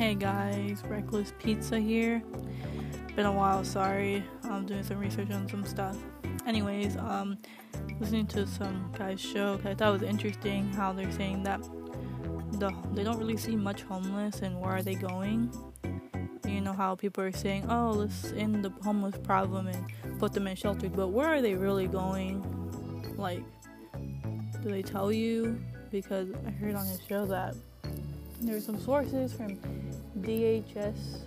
guys, Reckless Pizza here. Been a while, sorry. I'm doing some research on some stuff. Anyways, um, listening to some guy's show, I thought it was interesting how they're saying that the they don't really see much homeless and where are they going. You know how people are saying, "Oh, let's end the homeless problem and put them in shelters," but where are they really going? Like, do they tell you? Because I heard on his show that there were some sources from DHS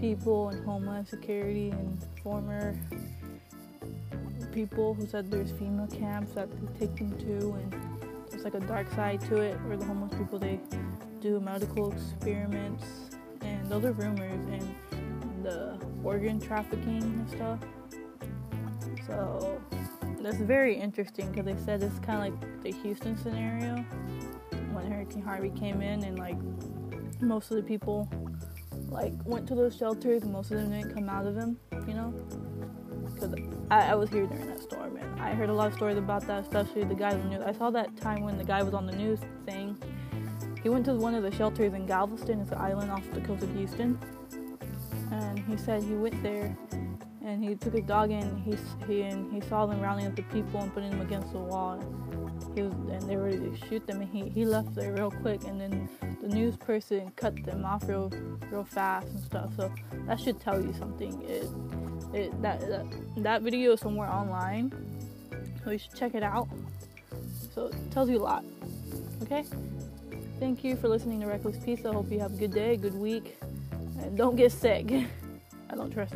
people and Homeland Security and former people who said there's FEMA camps that they take them to and there's like a dark side to it where the homeless people they do medical experiments and those are rumors and the organ trafficking and stuff. So that's very interesting because they said it's kind of like the Houston scenario when Hurricane Harvey came in and like most of the people like went to those shelters and most of them didn't come out of them, you know? Because I, I, was here during that storm and I heard a lot of stories about that, especially the guy on the news. I saw that time when the guy was on the news saying he went to one of the shelters in Galveston, it's an island off the coast of Houston, and he said he went there and he took his dog in. He he and he saw them rallying up the people and putting them against the wall. He was and they were ready to shoot them, and he he left there real quick. And then the news person cut them off real real fast and stuff. So that should tell you something. It it that that, that video is somewhere online, so you should check it out. So it tells you a lot. Okay. Thank you for listening to Reckless Pizza. I hope you have a good day, good week, and don't get sick. I don't trust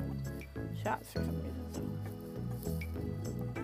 shots for some reason. So.